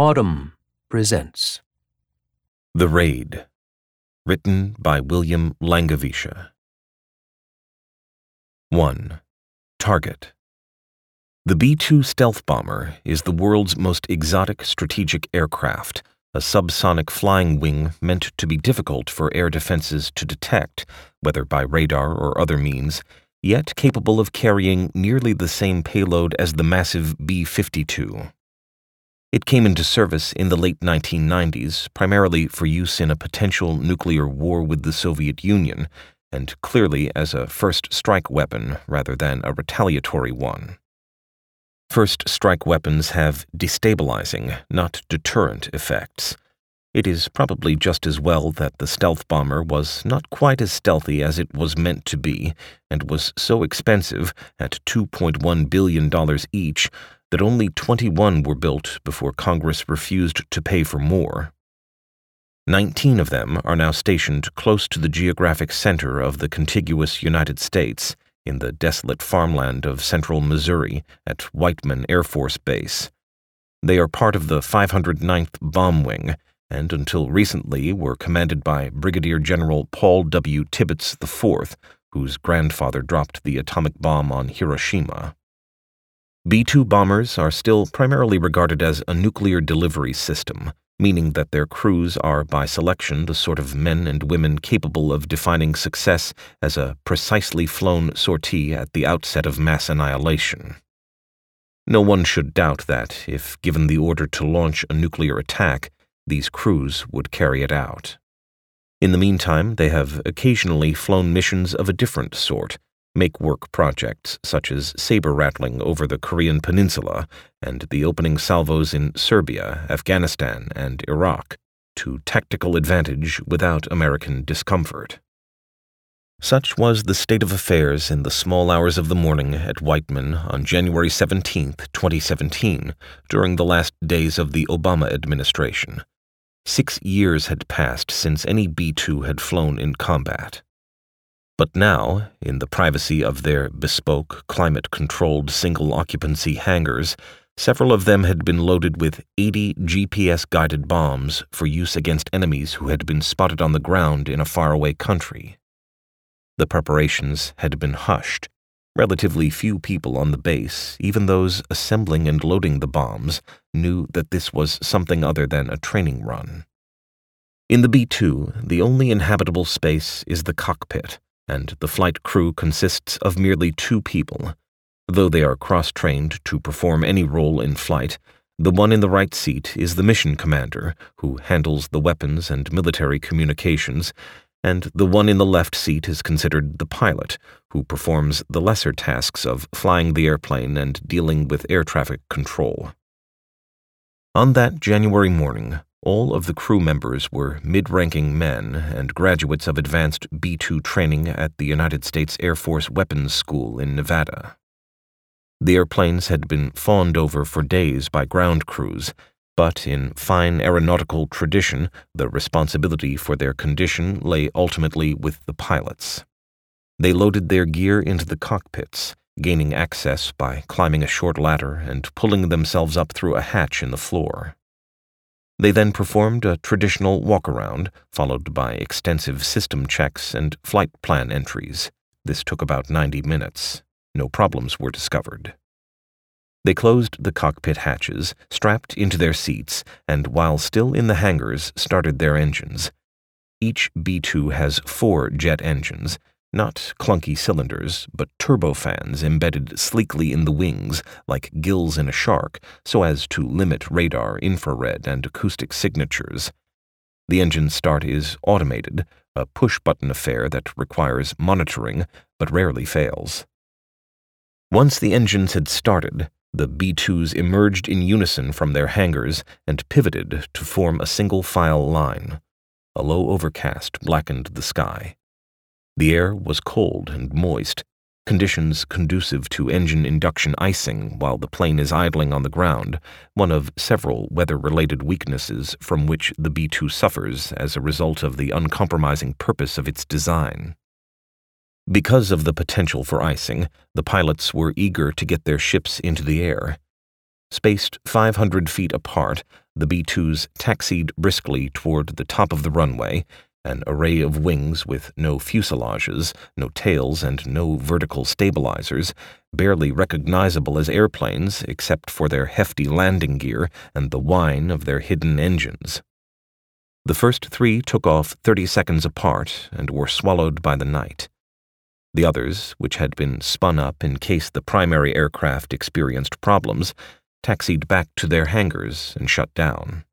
Audm presents The Raid, written by William Langewiesche. 1. Target The B 2 stealth bomber is the world's most exotic strategic aircraft, a subsonic flying wing meant to be difficult for air defenses to detect, whether by radar or other means, yet capable of carrying nearly the same payload as the massive B 52. It came into service in the late 1990s, primarily for use in a potential nuclear war with the Soviet Union, and clearly as a first strike weapon rather than a retaliatory one. First strike weapons have destabilizing, not deterrent effects. It is probably just as well that the stealth bomber was not quite as stealthy as it was meant to be, and was so expensive, at $2.1 billion each, that only 21 were built before Congress refused to pay for more. 19 of them are now stationed close to the geographic center of the contiguous United States, in the desolate farmland of central Missouri at Whiteman Air Force Base. They are part of the 509th Bomb Wing, and until recently were commanded by Brigadier General Paul W. Tibbets IV, whose grandfather dropped the atomic bomb on Hiroshima. B 2 bombers are still primarily regarded as a nuclear delivery system, meaning that their crews are by selection the sort of men and women capable of defining success as a precisely flown sortie at the outset of mass annihilation. No one should doubt that, if given the order to launch a nuclear attack, these crews would carry it out. In the meantime, they have occasionally flown missions of a different sort make work projects such as saber rattling over the Korean Peninsula and the opening salvos in Serbia, Afghanistan, and Iraq to tactical advantage without American discomfort. Such was the state of affairs in the small hours of the morning at Whiteman on January 17, 2017, during the last days of the Obama administration. Six years had passed since any B 2 had flown in combat. But now, in the privacy of their bespoke, climate controlled single occupancy hangars, several of them had been loaded with 80 GPS guided bombs for use against enemies who had been spotted on the ground in a faraway country. The preparations had been hushed. Relatively few people on the base, even those assembling and loading the bombs, knew that this was something other than a training run. In the B 2, the only inhabitable space is the cockpit and the flight crew consists of merely two people. Though they are cross trained to perform any role in flight, the one in the right seat is the mission commander, who handles the weapons and military communications, and the one in the left seat is considered the pilot, who performs the lesser tasks of flying the airplane and dealing with air traffic control. On that January morning, all of the crew members were mid ranking men and graduates of advanced B 2 training at the United States Air Force Weapons School in Nevada. The airplanes had been fawned over for days by ground crews, but in fine aeronautical tradition, the responsibility for their condition lay ultimately with the pilots. They loaded their gear into the cockpits, gaining access by climbing a short ladder and pulling themselves up through a hatch in the floor. They then performed a traditional walk-around, followed by extensive system checks and flight plan entries. This took about 90 minutes. No problems were discovered. They closed the cockpit hatches, strapped into their seats, and while still in the hangars, started their engines. Each B 2 has four jet engines, not clunky cylinders, but turbofans embedded sleekly in the wings, like gills in a shark, so as to limit radar, infrared, and acoustic signatures. The engine start is automated, a push button affair that requires monitoring but rarely fails. Once the engines had started, the B 2s emerged in unison from their hangars and pivoted to form a single file line. A low overcast blackened the sky. The air was cold and moist, conditions conducive to engine induction icing while the plane is idling on the ground, one of several weather related weaknesses from which the B 2 suffers as a result of the uncompromising purpose of its design. Because of the potential for icing, the pilots were eager to get their ships into the air. Spaced 500 feet apart, the B 2s taxied briskly toward the top of the runway, an array of wings with no fuselages, no tails, and no vertical stabilizers, barely recognizable as airplanes except for their hefty landing gear and the whine of their hidden engines. The first three took off 30 seconds apart and were swallowed by the night. The others, which had been spun up in case the primary aircraft experienced problems, taxied back to their hangars and shut down.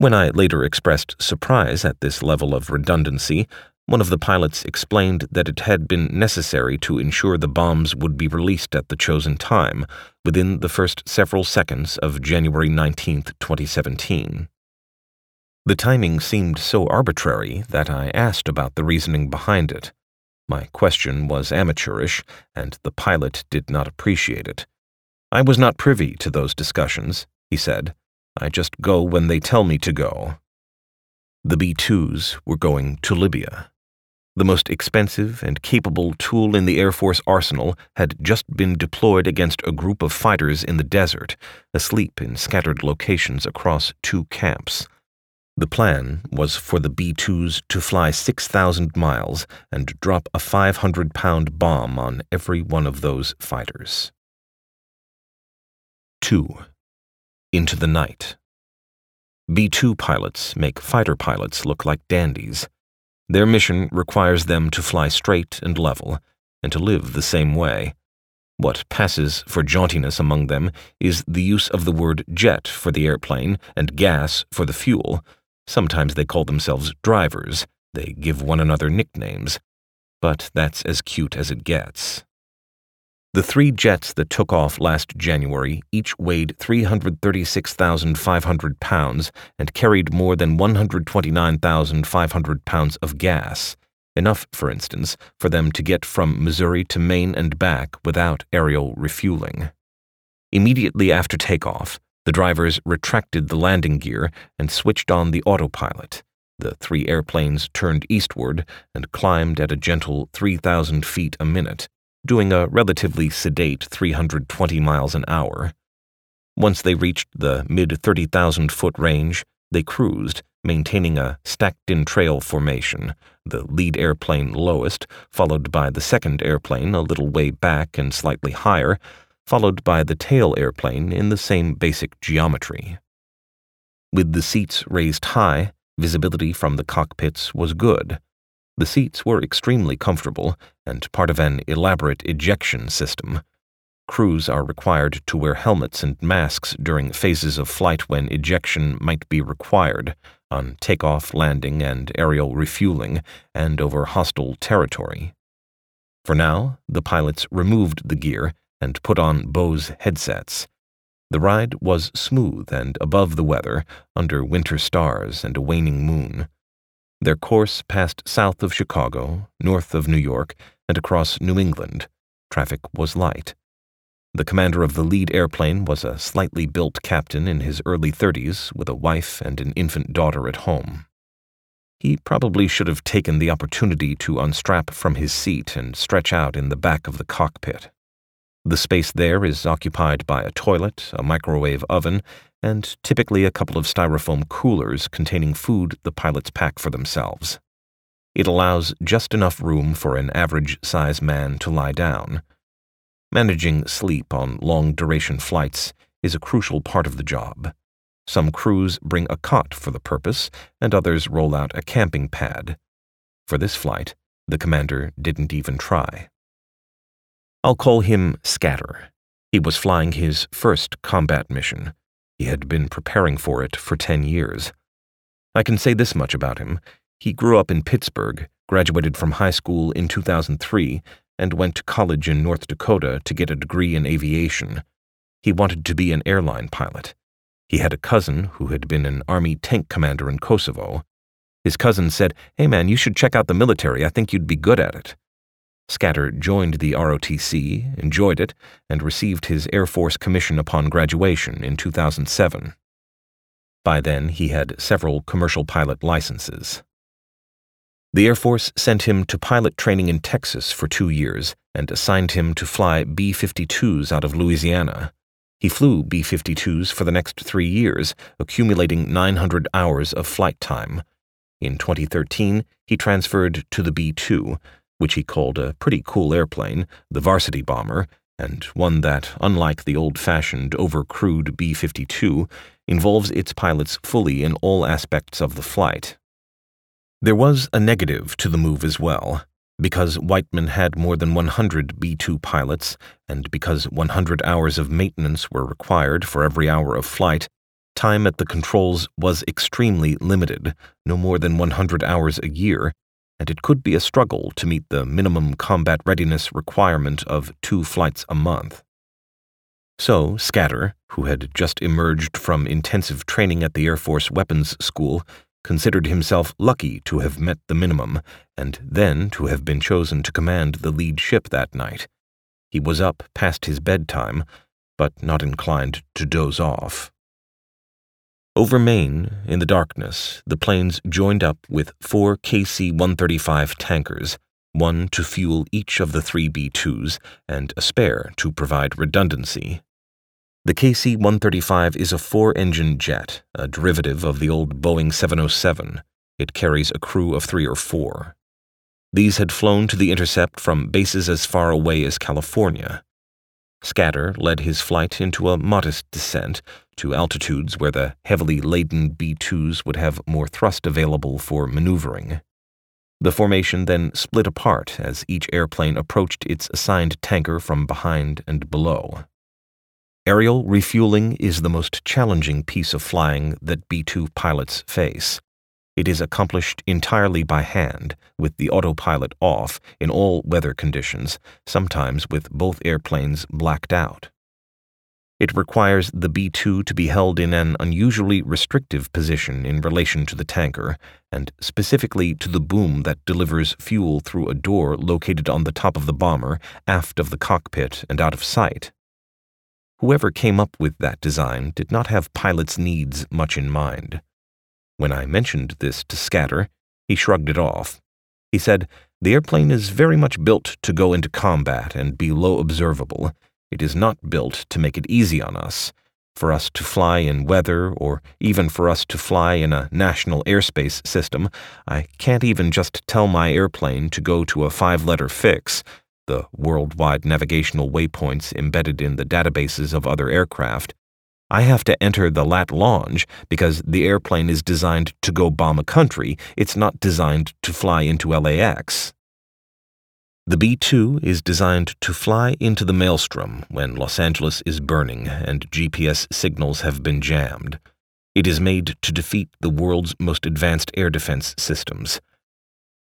When I later expressed surprise at this level of redundancy, one of the pilots explained that it had been necessary to ensure the bombs would be released at the chosen time, within the first several seconds of January 19, 2017. The timing seemed so arbitrary that I asked about the reasoning behind it. My question was amateurish, and the pilot did not appreciate it. I was not privy to those discussions, he said. I just go when they tell me to go. The B 2s were going to Libya. The most expensive and capable tool in the Air Force arsenal had just been deployed against a group of fighters in the desert, asleep in scattered locations across two camps. The plan was for the B 2s to fly 6,000 miles and drop a 500 pound bomb on every one of those fighters. 2. Into the Night B 2 pilots make fighter pilots look like dandies. Their mission requires them to fly straight and level, and to live the same way. What passes for jauntiness among them is the use of the word jet for the airplane and gas for the fuel Sometimes they call themselves drivers. They give one another nicknames. But that's as cute as it gets. The three jets that took off last January each weighed 336,500 pounds and carried more than 129,500 pounds of gas, enough, for instance, for them to get from Missouri to Maine and back without aerial refueling. Immediately after takeoff, the drivers retracted the landing gear and switched on the autopilot. The three airplanes turned eastward and climbed at a gentle 3,000 feet a minute, doing a relatively sedate 320 miles an hour. Once they reached the mid 30,000 foot range, they cruised, maintaining a stacked in trail formation, the lead airplane lowest, followed by the second airplane a little way back and slightly higher, followed by the tail airplane in the same basic geometry. With the seats raised high, visibility from the cockpits was good. The seats were extremely comfortable and part of an elaborate ejection system. Crews are required to wear helmets and masks during phases of flight when ejection might be required, on takeoff, landing, and aerial refueling, and over hostile territory. For now, the pilots removed the gear and put on Bose headsets. The ride was smooth and above the weather, under winter stars and a waning moon. Their course passed south of Chicago, north of New York, and across New England. Traffic was light. The commander of the lead airplane was a slightly built captain in his early 30s with a wife and an infant daughter at home. He probably should have taken the opportunity to unstrap from his seat and stretch out in the back of the cockpit. The space there is occupied by a toilet, a microwave oven, and typically a couple of styrofoam coolers containing food the pilots pack for themselves. It allows just enough room for an average size man to lie down. Managing sleep on long duration flights is a crucial part of the job. Some crews bring a cot for the purpose, and others roll out a camping pad. For this flight, the commander didn't even try. I'll call him Scatter. He was flying his first combat mission. He had been preparing for it for 10 years. I can say this much about him. He grew up in Pittsburgh, graduated from high school in 2003, and went to college in North Dakota to get a degree in aviation. He wanted to be an airline pilot. He had a cousin who had been an Army tank commander in Kosovo. His cousin said, Hey man, you should check out the military. I think you'd be good at it. Scatter joined the ROTC, enjoyed it, and received his Air Force commission upon graduation in 2007. By then, he had several commercial pilot licenses. The Air Force sent him to pilot training in Texas for two years and assigned him to fly B 52s out of Louisiana. He flew B 52s for the next three years, accumulating 900 hours of flight time. In 2013, he transferred to the B 2, which he called a pretty cool airplane, the Varsity Bomber, and one that, unlike the old fashioned, overcrewed B 52, involves its pilots fully in all aspects of the flight. There was a negative to the move as well. Because Whiteman had more than 100 B 2 pilots, and because 100 hours of maintenance were required for every hour of flight, time at the controls was extremely limited, no more than 100 hours a year, and it could be a struggle to meet the minimum combat readiness requirement of two flights a month. So, Scatter, who had just emerged from intensive training at the Air Force Weapons School, considered himself lucky to have met the minimum, and then to have been chosen to command the lead ship that night. He was up past his bedtime, but not inclined to doze off. Over Maine, in the darkness, the planes joined up with four KC 135 tankers, one to fuel each of the three B 2s, and a spare to provide redundancy. The KC 135 is a four engine jet, a derivative of the old Boeing 707. It carries a crew of three or four. These had flown to the intercept from bases as far away as California. Scatter led his flight into a modest descent to altitudes where the heavily laden B 2s would have more thrust available for maneuvering. The formation then split apart as each airplane approached its assigned tanker from behind and below. Aerial refueling is the most challenging piece of flying that B 2 pilots face. It is accomplished entirely by hand, with the autopilot off in all weather conditions, sometimes with both airplanes blacked out. It requires the B 2 to be held in an unusually restrictive position in relation to the tanker, and specifically to the boom that delivers fuel through a door located on the top of the bomber, aft of the cockpit, and out of sight. Whoever came up with that design did not have pilots' needs much in mind. When I mentioned this to Scatter, he shrugged it off. He said, The airplane is very much built to go into combat and be low observable. It is not built to make it easy on us. For us to fly in weather, or even for us to fly in a national airspace system, I can't even just tell my airplane to go to a five letter fix, the worldwide navigational waypoints embedded in the databases of other aircraft, I have to enter the lat long because the airplane is designed to go bomb a country. It's not designed to fly into LAX. The B 2 is designed to fly into the maelstrom when Los Angeles is burning and GPS signals have been jammed. It is made to defeat the world's most advanced air defense systems.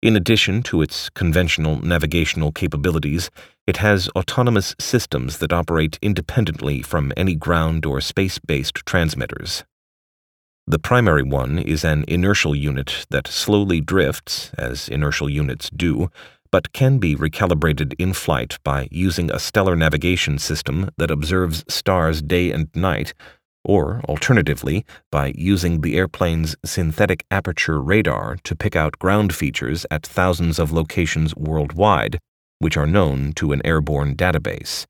In addition to its conventional navigational capabilities, it has autonomous systems that operate independently from any ground or space based transmitters. The primary one is an inertial unit that slowly drifts, as inertial units do, but can be recalibrated in flight by using a stellar navigation system that observes stars day and night or alternatively by using the airplane's synthetic aperture radar to pick out ground features at thousands of locations worldwide, which are known to an airborne database.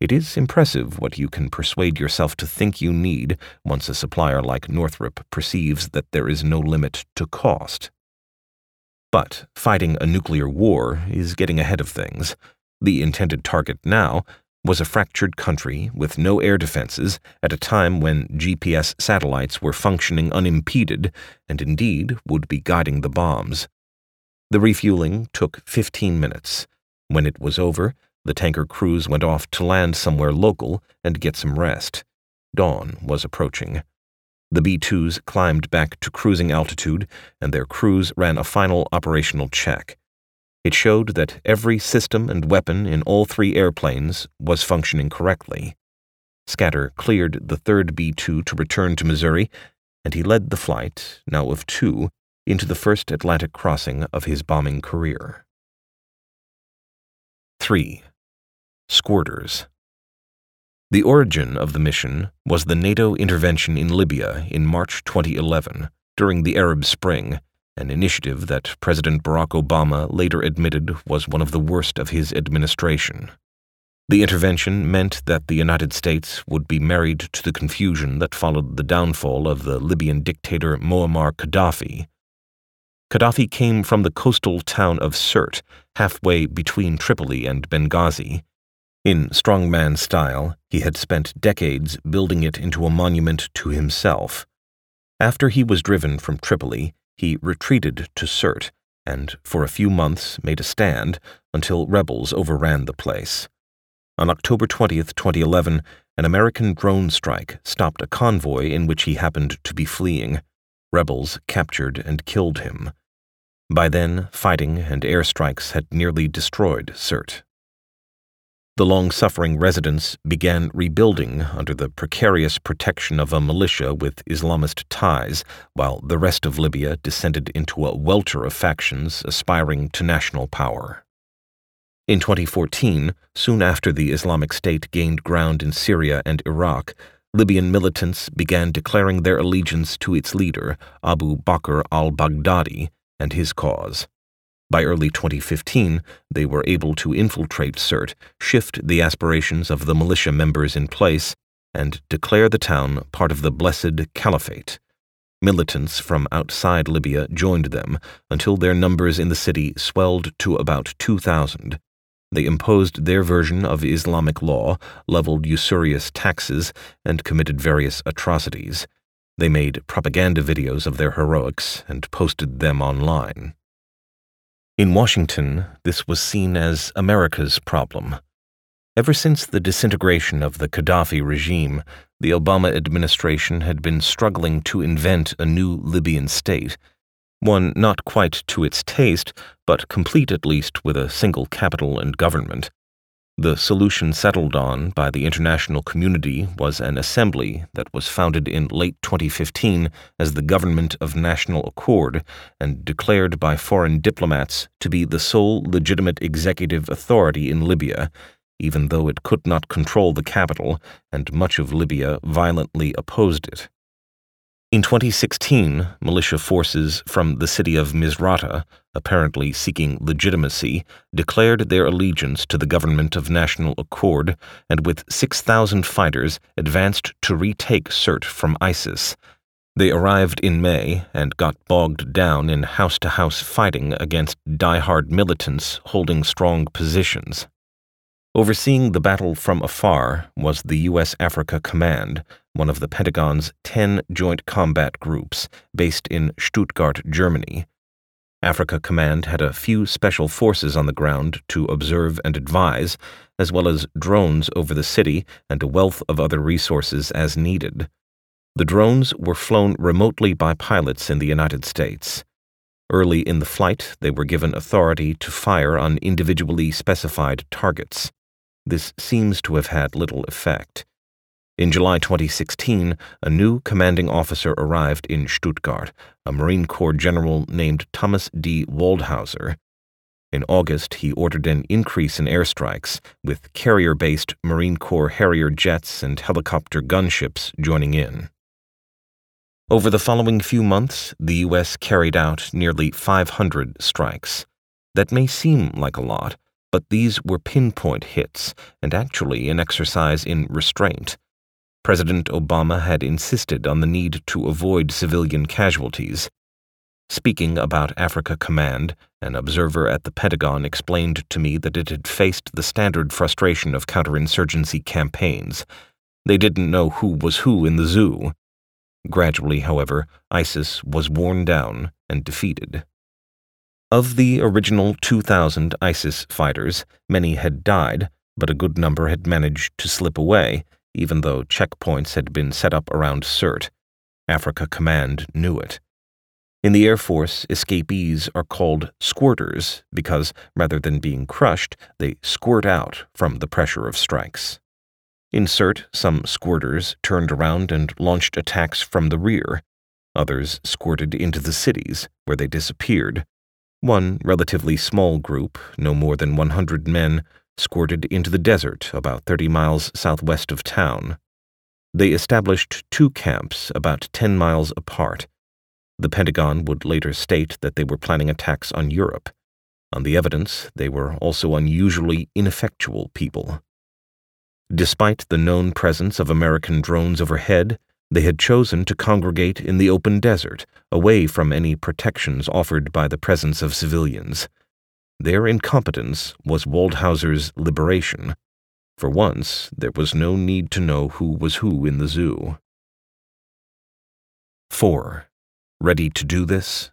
It is impressive what you can persuade yourself to think you need once a supplier like Northrop perceives that there is no limit to cost. But fighting a nuclear war is getting ahead of things. The intended target now was a fractured country with no air defenses at a time when GPS satellites were functioning unimpeded and indeed would be guiding the bombs. The refueling took 15 minutes. When it was over, the tanker crews went off to land somewhere local and get some rest. Dawn was approaching. The B 2s climbed back to cruising altitude, and their crews ran a final operational check. It showed that every system and weapon in all three airplanes was functioning correctly. Scatter cleared the third B 2 to return to Missouri, and he led the flight, now of two, into the first Atlantic crossing of his bombing career. 3. Squirters. The origin of the mission was the NATO intervention in Libya in March 2011 during the Arab Spring an initiative that President Barack Obama later admitted was one of the worst of his administration. The intervention meant that the United States would be married to the confusion that followed the downfall of the Libyan dictator Muammar Gaddafi. Gaddafi came from the coastal town of Sirte, halfway between Tripoli and Benghazi. In strongman style, he had spent decades building it into a monument to himself. After he was driven from Tripoli, he retreated to Sirte and, for a few months, made a stand until rebels overran the place. On October 20, 2011, an American drone strike stopped a convoy in which he happened to be fleeing. Rebels captured and killed him. By then, fighting and airstrikes had nearly destroyed Sirte. The long suffering residents began rebuilding under the precarious protection of a militia with Islamist ties, while the rest of Libya descended into a welter of factions aspiring to national power. In 2014, soon after the Islamic State gained ground in Syria and Iraq, Libyan militants began declaring their allegiance to its leader, Abu Bakr al Baghdadi, and his cause. By early 2015, they were able to infiltrate Sirte, shift the aspirations of the militia members in place, and declare the town part of the Blessed Caliphate. Militants from outside Libya joined them until their numbers in the city swelled to about 2,000. They imposed their version of Islamic law, leveled usurious taxes, and committed various atrocities. They made propaganda videos of their heroics and posted them online. In Washington, this was seen as America's problem. Ever since the disintegration of the Gaddafi regime, the Obama administration had been struggling to invent a new Libyan state, one not quite to its taste, but complete at least with a single capital and government. The solution settled on by the international community was an assembly that was founded in late 2015 as the Government of National Accord and declared by foreign diplomats to be the sole legitimate executive authority in Libya, even though it could not control the capital and much of Libya violently opposed it. In 2016, militia forces from the city of Misrata, apparently seeking legitimacy, declared their allegiance to the government of national accord and with 6,000 fighters advanced to retake Sirte from ISIS. They arrived in May and got bogged down in house to house fighting against die-hard militants holding strong positions. Overseeing the battle from afar was the U.S. Africa Command, one of the Pentagon's 10 joint combat groups based in Stuttgart, Germany. Africa Command had a few special forces on the ground to observe and advise, as well as drones over the city and a wealth of other resources as needed. The drones were flown remotely by pilots in the United States. Early in the flight, they were given authority to fire on individually specified targets. This seems to have had little effect. In July 2016, a new commanding officer arrived in Stuttgart, a Marine Corps general named Thomas D. Waldhauser. In August, he ordered an increase in airstrikes, with carrier based Marine Corps Harrier jets and helicopter gunships joining in. Over the following few months, the U.S. carried out nearly 500 strikes. That may seem like a lot, but these were pinpoint hits and actually an exercise in restraint. President Obama had insisted on the need to avoid civilian casualties. Speaking about Africa Command, an observer at the Pentagon explained to me that it had faced the standard frustration of counterinsurgency campaigns. They didn't know who was who in the zoo. Gradually, however, ISIS was worn down and defeated. Of the original 2,000 ISIS fighters, many had died, but a good number had managed to slip away, even though checkpoints had been set up around Sirte. Africa Command knew it. In the Air Force, escapees are called squirters because, rather than being crushed, they squirt out from the pressure of strikes. In Sirte, some squirters turned around and launched attacks from the rear. Others squirted into the cities, where they disappeared, one relatively small group, no more than 100 men, squirted into the desert about 30 miles southwest of town. They established two camps about 10 miles apart. The Pentagon would later state that they were planning attacks on Europe. On the evidence, they were also unusually ineffectual people. Despite the known presence of American drones overhead, they had chosen to congregate in the open desert, away from any protections offered by the presence of civilians. Their incompetence was Waldhauser's liberation. For once, there was no need to know who was who in the zoo. 4. Ready to do this?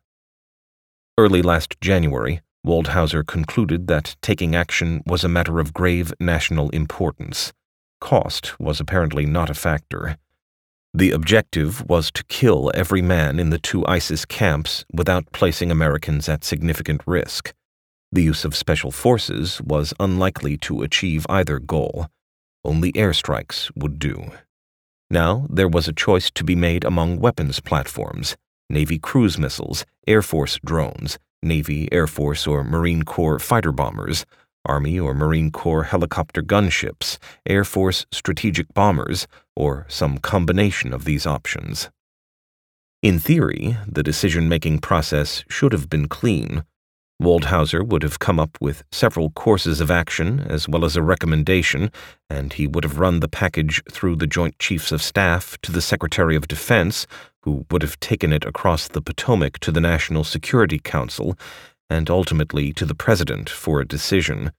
Early last January, Waldhauser concluded that taking action was a matter of grave national importance. Cost was apparently not a factor. The objective was to kill every man in the two ISIS camps without placing Americans at significant risk. The use of special forces was unlikely to achieve either goal. Only airstrikes would do. Now there was a choice to be made among weapons platforms Navy cruise missiles, Air Force drones, Navy, Air Force, or Marine Corps fighter bombers, Army or Marine Corps helicopter gunships, Air Force strategic bombers, or some combination of these options. In theory, the decision making process should have been clean, Waldhauser would have come up with several courses of action as well as a recommendation, and he would have run the package through the Joint Chiefs of Staff to the Secretary of Defense, who would have taken it across the Potomac to the National Security Council, and ultimately to the President for a decision.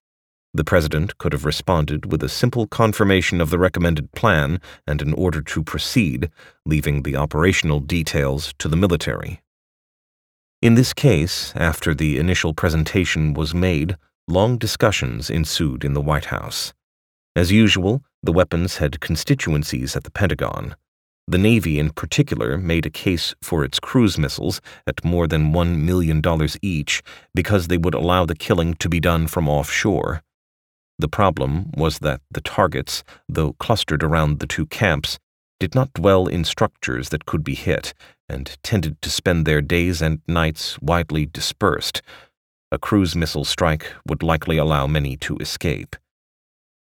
The President could have responded with a simple confirmation of the recommended plan and an order to proceed, leaving the operational details to the military. In this case, after the initial presentation was made, long discussions ensued in the White House. As usual, the weapons had constituencies at the Pentagon. The Navy, in particular, made a case for its cruise missiles at more than $1 million each because they would allow the killing to be done from offshore. The problem was that the targets, though clustered around the two camps, did not dwell in structures that could be hit, and tended to spend their days and nights widely dispersed. A cruise missile strike would likely allow many to escape.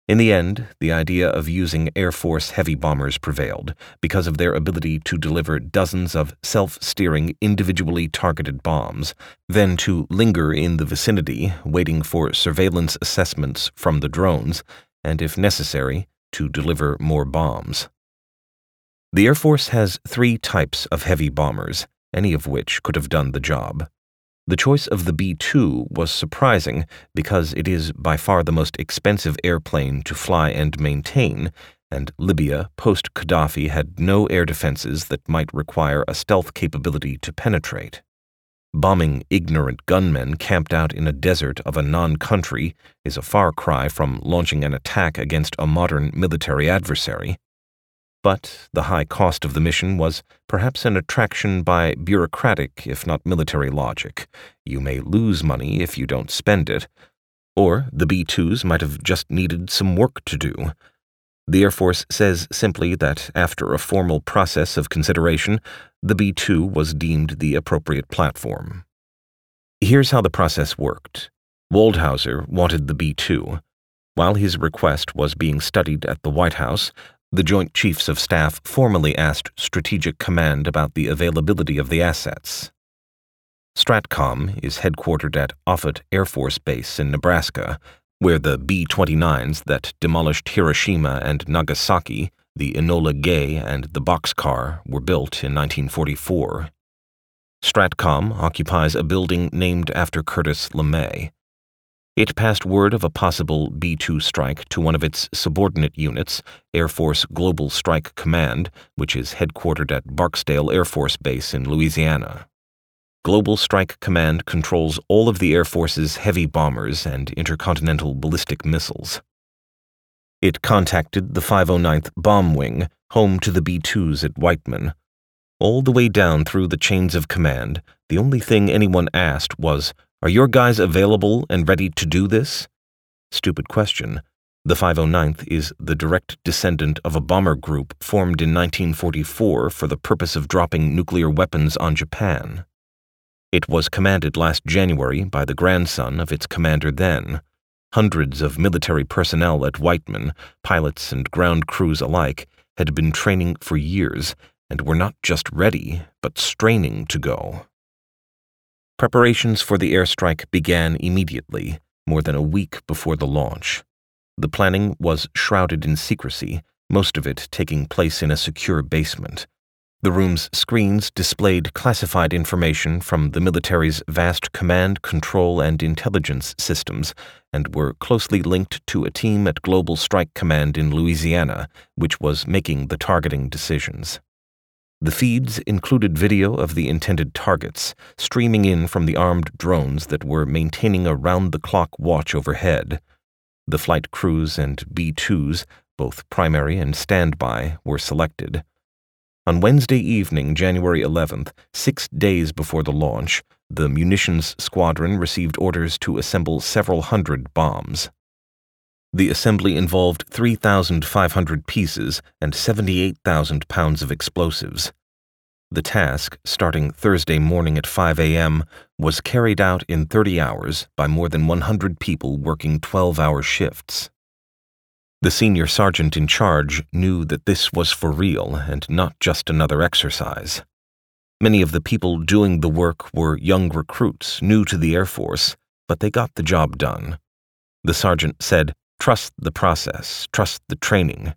In the end, the idea of using Air Force heavy bombers prevailed because of their ability to deliver dozens of self steering, individually targeted bombs, then to linger in the vicinity, waiting for surveillance assessments from the drones, and if necessary, to deliver more bombs. The Air Force has three types of heavy bombers, any of which could have done the job. The choice of the B 2 was surprising because it is by far the most expensive airplane to fly and maintain, and Libya post Gaddafi had no air defenses that might require a stealth capability to penetrate. Bombing ignorant gunmen camped out in a desert of a non country is a far cry from launching an attack against a modern military adversary. But the high cost of the mission was perhaps an attraction by bureaucratic, if not military logic. You may lose money if you don't spend it. Or the B 2s might have just needed some work to do. The Air Force says simply that after a formal process of consideration, the B 2 was deemed the appropriate platform. Here's how the process worked Waldhauser wanted the B 2. While his request was being studied at the White House, the Joint Chiefs of Staff formally asked Strategic Command about the availability of the assets. STRATCOM is headquartered at Offutt Air Force Base in Nebraska, where the B 29s that demolished Hiroshima and Nagasaki, the Enola Gay, and the Bockscar were built in 1944. STRATCOM occupies a building named after Curtis LeMay. It passed word of a possible B 2 strike to one of its subordinate units, Air Force Global Strike Command, which is headquartered at Barksdale Air Force Base in Louisiana. Global Strike Command controls all of the Air Force's heavy bombers and intercontinental ballistic missiles. It contacted the 509th Bomb Wing, home to the B 2s at Whiteman. All the way down through the chains of command, the only thing anyone asked was are your guys available and ready to do this? Stupid question. The 509th is the direct descendant of a bomber group formed in 1944 for the purpose of dropping nuclear weapons on Japan. It was commanded last January by the grandson of its commander then. Hundreds of military personnel at Whiteman, pilots and ground crews alike, had been training for years and were not just ready, but straining to go. Preparations for the airstrike began immediately, more than a week before the launch. The planning was shrouded in secrecy, most of it taking place in a secure basement. The room's screens displayed classified information from the military's vast command, control, and intelligence systems and were closely linked to a team at Global Strike Command in Louisiana, which was making the targeting decisions. The feeds included video of the intended targets streaming in from the armed drones that were maintaining a round the clock watch overhead. The flight crews and B 2s, both primary and standby, were selected. On Wednesday evening, January 11th, six days before the launch, the munitions squadron received orders to assemble several hundred bombs. The assembly involved 3,500 pieces and 78,000 pounds of explosives. The task, starting Thursday morning at 5 a.m., was carried out in 30 hours by more than 100 people working 12 hour shifts. The senior sergeant in charge knew that this was for real and not just another exercise. Many of the people doing the work were young recruits new to the Air Force, but they got the job done. The sergeant said, Trust the process, trust the training.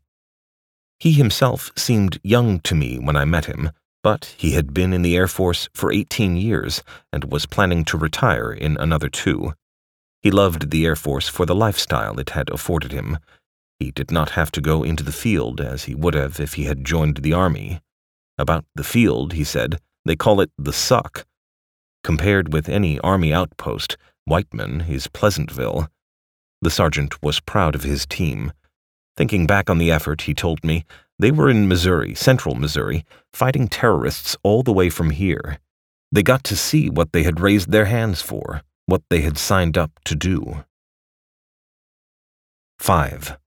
He himself seemed young to me when I met him, but he had been in the Air Force for 18 years and was planning to retire in another two. He loved the Air Force for the lifestyle it had afforded him he did not have to go into the field as he would have if he had joined the army. About the field, he said, they call it the suck. Compared with any army outpost, Whiteman is Pleasantville. The sergeant was proud of his team. Thinking back on the effort, he told me, they were in Missouri, central Missouri, fighting terrorists all the way from here. They got to see what they had raised their hands for, what they had signed up to do. 5.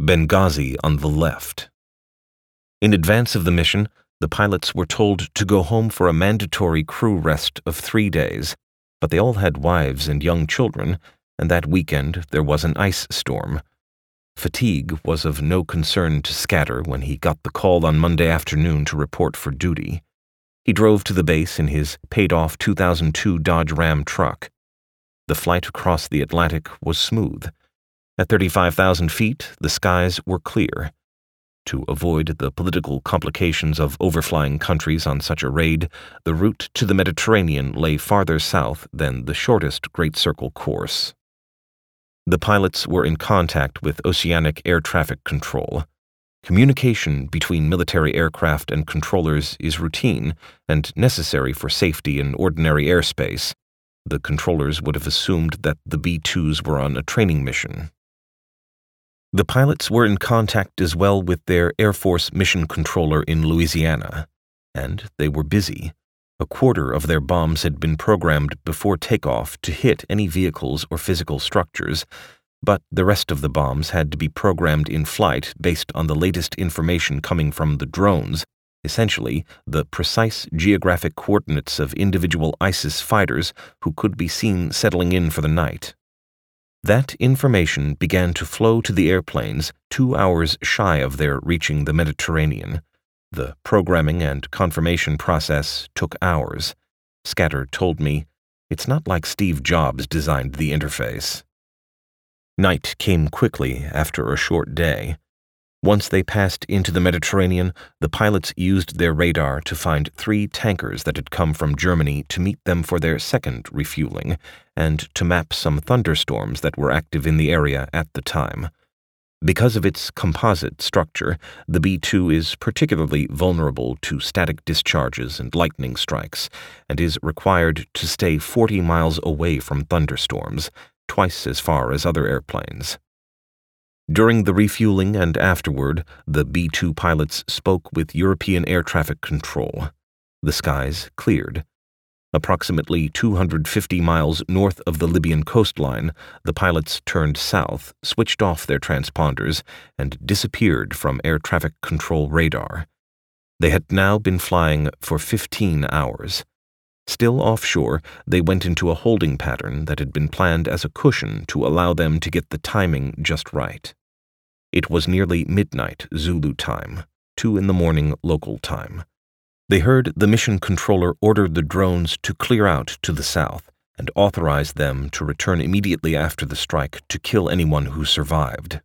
Benghazi on the left. In advance of the mission, the pilots were told to go home for a mandatory crew rest of three days, but they all had wives and young children, and that weekend there was an ice storm. Fatigue was of no concern to Scatter when he got the call on Monday afternoon to report for duty. He drove to the base in his paid off 2002 Dodge Ram truck. The flight across the Atlantic was smooth. At 35,000 feet, the skies were clear. To avoid the political complications of overflying countries on such a raid, the route to the Mediterranean lay farther south than the shortest Great Circle course. The pilots were in contact with Oceanic Air Traffic Control. Communication between military aircraft and controllers is routine and necessary for safety in ordinary airspace. The controllers would have assumed that the B 2s were on a training mission. The pilots were in contact as well with their Air Force mission controller in Louisiana, and they were busy. A quarter of their bombs had been programmed before takeoff to hit any vehicles or physical structures, but the rest of the bombs had to be programmed in flight based on the latest information coming from the drones, essentially, the precise geographic coordinates of individual ISIS fighters who could be seen settling in for the night. That information began to flow to the airplanes two hours shy of their reaching the Mediterranean. The programming and confirmation process took hours. Scatter told me, It's not like Steve Jobs designed the interface. Night came quickly after a short day. Once they passed into the Mediterranean, the pilots used their radar to find three tankers that had come from Germany to meet them for their second refueling, and to map some thunderstorms that were active in the area at the time. Because of its composite structure, the B 2 is particularly vulnerable to static discharges and lightning strikes, and is required to stay 40 miles away from thunderstorms, twice as far as other airplanes. During the refueling and afterward, the B 2 pilots spoke with European air traffic control. The skies cleared. Approximately 250 miles north of the Libyan coastline, the pilots turned south, switched off their transponders, and disappeared from air traffic control radar. They had now been flying for 15 hours. Still offshore, they went into a holding pattern that had been planned as a cushion to allow them to get the timing just right. It was nearly midnight Zulu time, two in the morning local time. They heard the mission controller order the drones to clear out to the south and authorize them to return immediately after the strike to kill anyone who survived.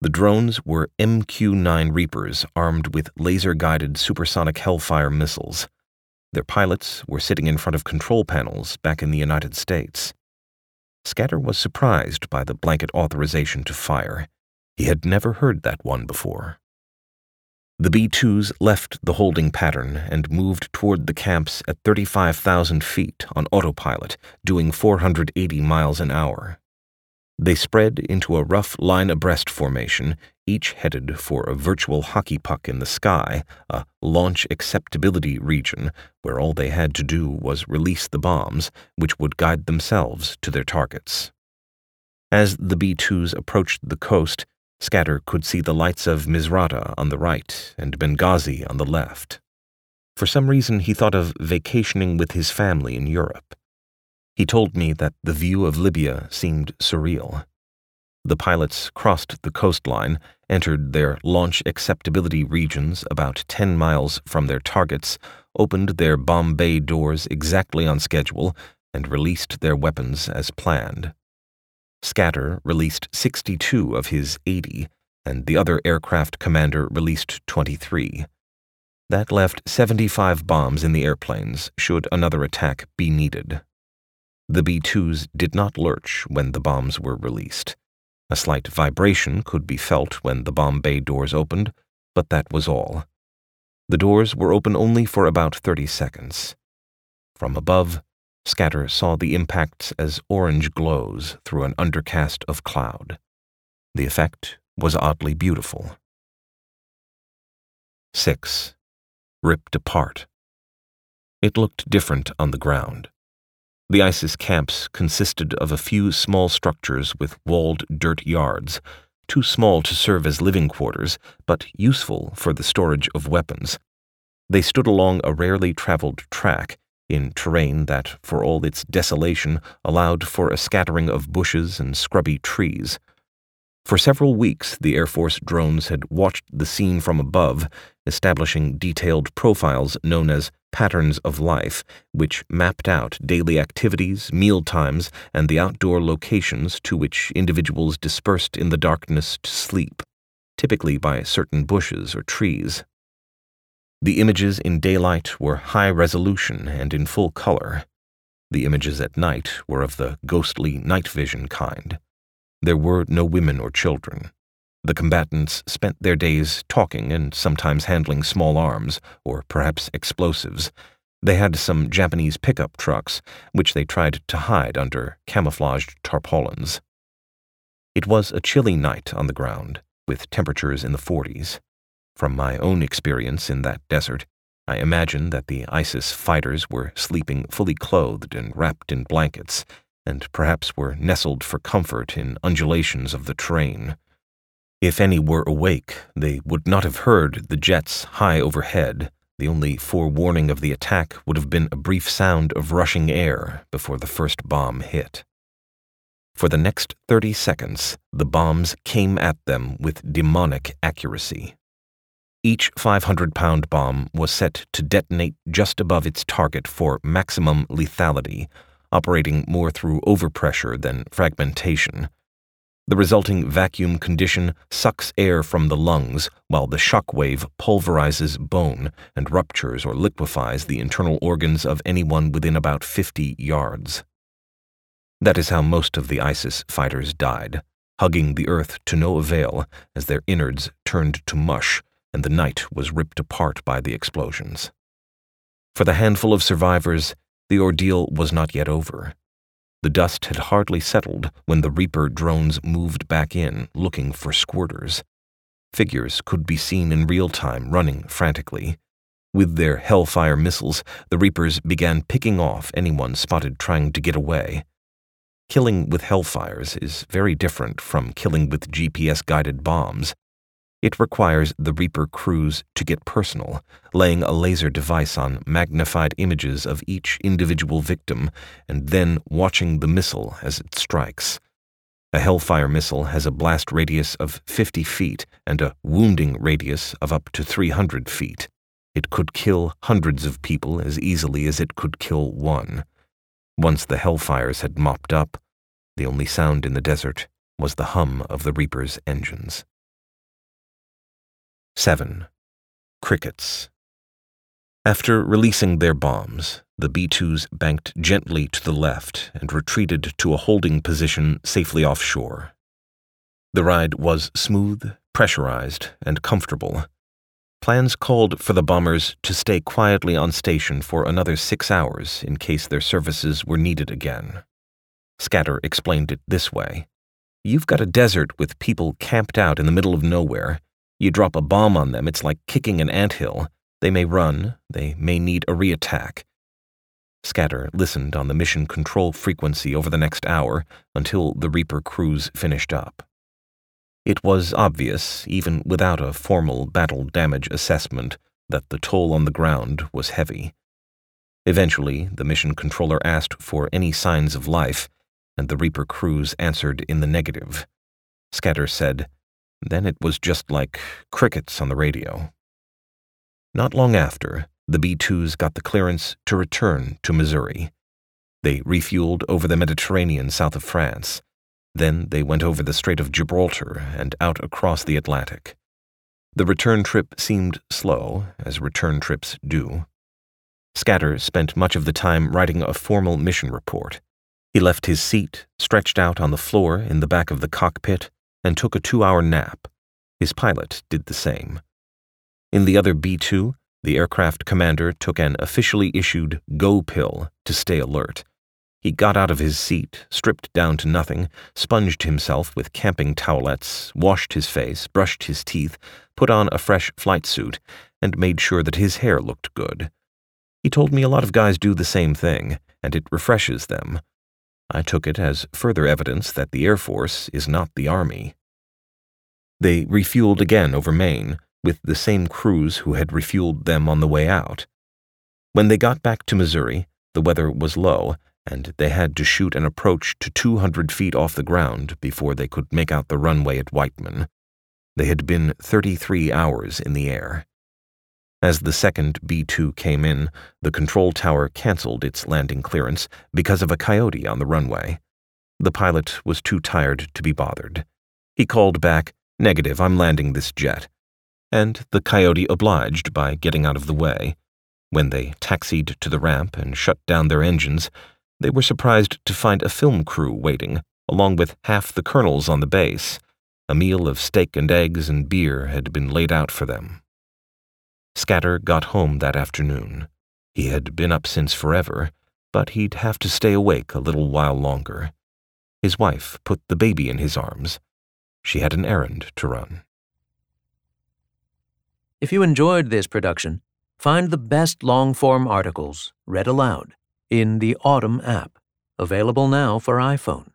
The drones were MQ 9 Reapers armed with laser guided supersonic Hellfire missiles. Their pilots were sitting in front of control panels back in the United States. Scatter was surprised by the blanket authorization to fire. He had never heard that one before. The B 2s left the holding pattern and moved toward the camps at 35,000 feet on autopilot, doing 480 miles an hour. They spread into a rough line abreast formation, each headed for a virtual hockey puck in the sky, a launch acceptability region where all they had to do was release the bombs, which would guide themselves to their targets. As the B 2s approached the coast, Scatter could see the lights of Misrata on the right and Benghazi on the left. For some reason, he thought of vacationing with his family in Europe. He told me that the view of Libya seemed surreal. The pilots crossed the coastline, entered their launch acceptability regions about 10 miles from their targets, opened their bomb bay doors exactly on schedule, and released their weapons as planned. Scatter released 62 of his 80, and the other aircraft commander released 23. That left 75 bombs in the airplanes should another attack be needed. The B 2s did not lurch when the bombs were released. A slight vibration could be felt when the bomb bay doors opened, but that was all. The doors were open only for about 30 seconds. From above, Scatter saw the impacts as orange glows through an undercast of cloud. The effect was oddly beautiful. 6. Ripped apart. It looked different on the ground. The ISIS camps consisted of a few small structures with walled dirt yards, too small to serve as living quarters, but useful for the storage of weapons. They stood along a rarely traveled track in terrain that, for all its desolation, allowed for a scattering of bushes and scrubby trees. For several weeks, the Air Force drones had watched the scene from above, establishing detailed profiles known as patterns of life, which mapped out daily activities, meal times, and the outdoor locations to which individuals dispersed in the darkness to sleep, typically by certain bushes or trees. The images in daylight were high resolution and in full color. The images at night were of the ghostly night vision kind. There were no women or children. The combatants spent their days talking and sometimes handling small arms, or perhaps explosives. They had some Japanese pickup trucks, which they tried to hide under camouflaged tarpaulins. It was a chilly night on the ground, with temperatures in the 40s. From my own experience in that desert, I imagine that the ISIS fighters were sleeping fully clothed and wrapped in blankets, and perhaps were nestled for comfort in undulations of the terrain. If any were awake, they would not have heard the jets high overhead. The only forewarning of the attack would have been a brief sound of rushing air before the first bomb hit. For the next 30 seconds, the bombs came at them with demonic accuracy. Each 500 pound bomb was set to detonate just above its target for maximum lethality, operating more through overpressure than fragmentation. The resulting vacuum condition sucks air from the lungs, while the shock wave pulverizes bone and ruptures or liquefies the internal organs of anyone within about 50 yards. That is how most of the ISIS fighters died, hugging the earth to no avail as their innards turned to mush and the night was ripped apart by the explosions. For the handful of survivors, the ordeal was not yet over. The dust had hardly settled when the Reaper drones moved back in, looking for squirters. Figures could be seen in real time running frantically. With their Hellfire missiles, the Reapers began picking off anyone spotted trying to get away. Killing with Hellfires is very different from killing with GPS guided bombs. It requires the Reaper crews to get personal, laying a laser device on magnified images of each individual victim and then watching the missile as it strikes. A Hellfire missile has a blast radius of 50 feet and a wounding radius of up to 300 feet. It could kill hundreds of people as easily as it could kill one. Once the Hellfires had mopped up, the only sound in the desert was the hum of the Reaper's engines. 7. Crickets. After releasing their bombs, the B 2s banked gently to the left and retreated to a holding position safely offshore. The ride was smooth, pressurized, and comfortable. Plans called for the bombers to stay quietly on station for another six hours in case their services were needed again. Scatter explained it this way You've got a desert with people camped out in the middle of nowhere. You drop a bomb on them, it's like kicking an anthill. They may run, they may need a reattack. Scatter listened on the mission control frequency over the next hour until the Reaper crews finished up. It was obvious, even without a formal battle damage assessment, that the toll on the ground was heavy. Eventually, the mission controller asked for any signs of life, and the Reaper crews answered in the negative. Scatter said, Then it was just like crickets on the radio. Not long after, the B 2s got the clearance to return to Missouri. They refueled over the Mediterranean south of France. Then they went over the Strait of Gibraltar and out across the Atlantic. The return trip seemed slow, as return trips do. Scatter spent much of the time writing a formal mission report. He left his seat, stretched out on the floor in the back of the cockpit, and took a two hour nap. His pilot did the same. In the other B 2, the aircraft commander took an officially issued go pill to stay alert. He got out of his seat, stripped down to nothing, sponged himself with camping towelettes, washed his face, brushed his teeth, put on a fresh flight suit, and made sure that his hair looked good. He told me a lot of guys do the same thing, and it refreshes them. I took it as further evidence that the Air Force is not the Army. They refueled again over Maine, with the same crews who had refueled them on the way out. When they got back to Missouri, the weather was low, and they had to shoot an approach to 200 feet off the ground before they could make out the runway at Whiteman. They had been 33 hours in the air. As the second B 2 came in, the control tower canceled its landing clearance because of a coyote on the runway. The pilot was too tired to be bothered. He called back, Negative, I'm landing this jet and the coyote obliged by getting out of the way. When they taxied to the ramp and shut down their engines, they were surprised to find a film crew waiting, along with half the colonels on the base. A meal of steak and eggs and beer had been laid out for them. Scatter got home that afternoon. He had been up since forever, but he'd have to stay awake a little while longer. His wife put the baby in his arms. She had an errand to run. If you enjoyed this production, find the best long form articles read aloud in the Audm app, available now for iPhone.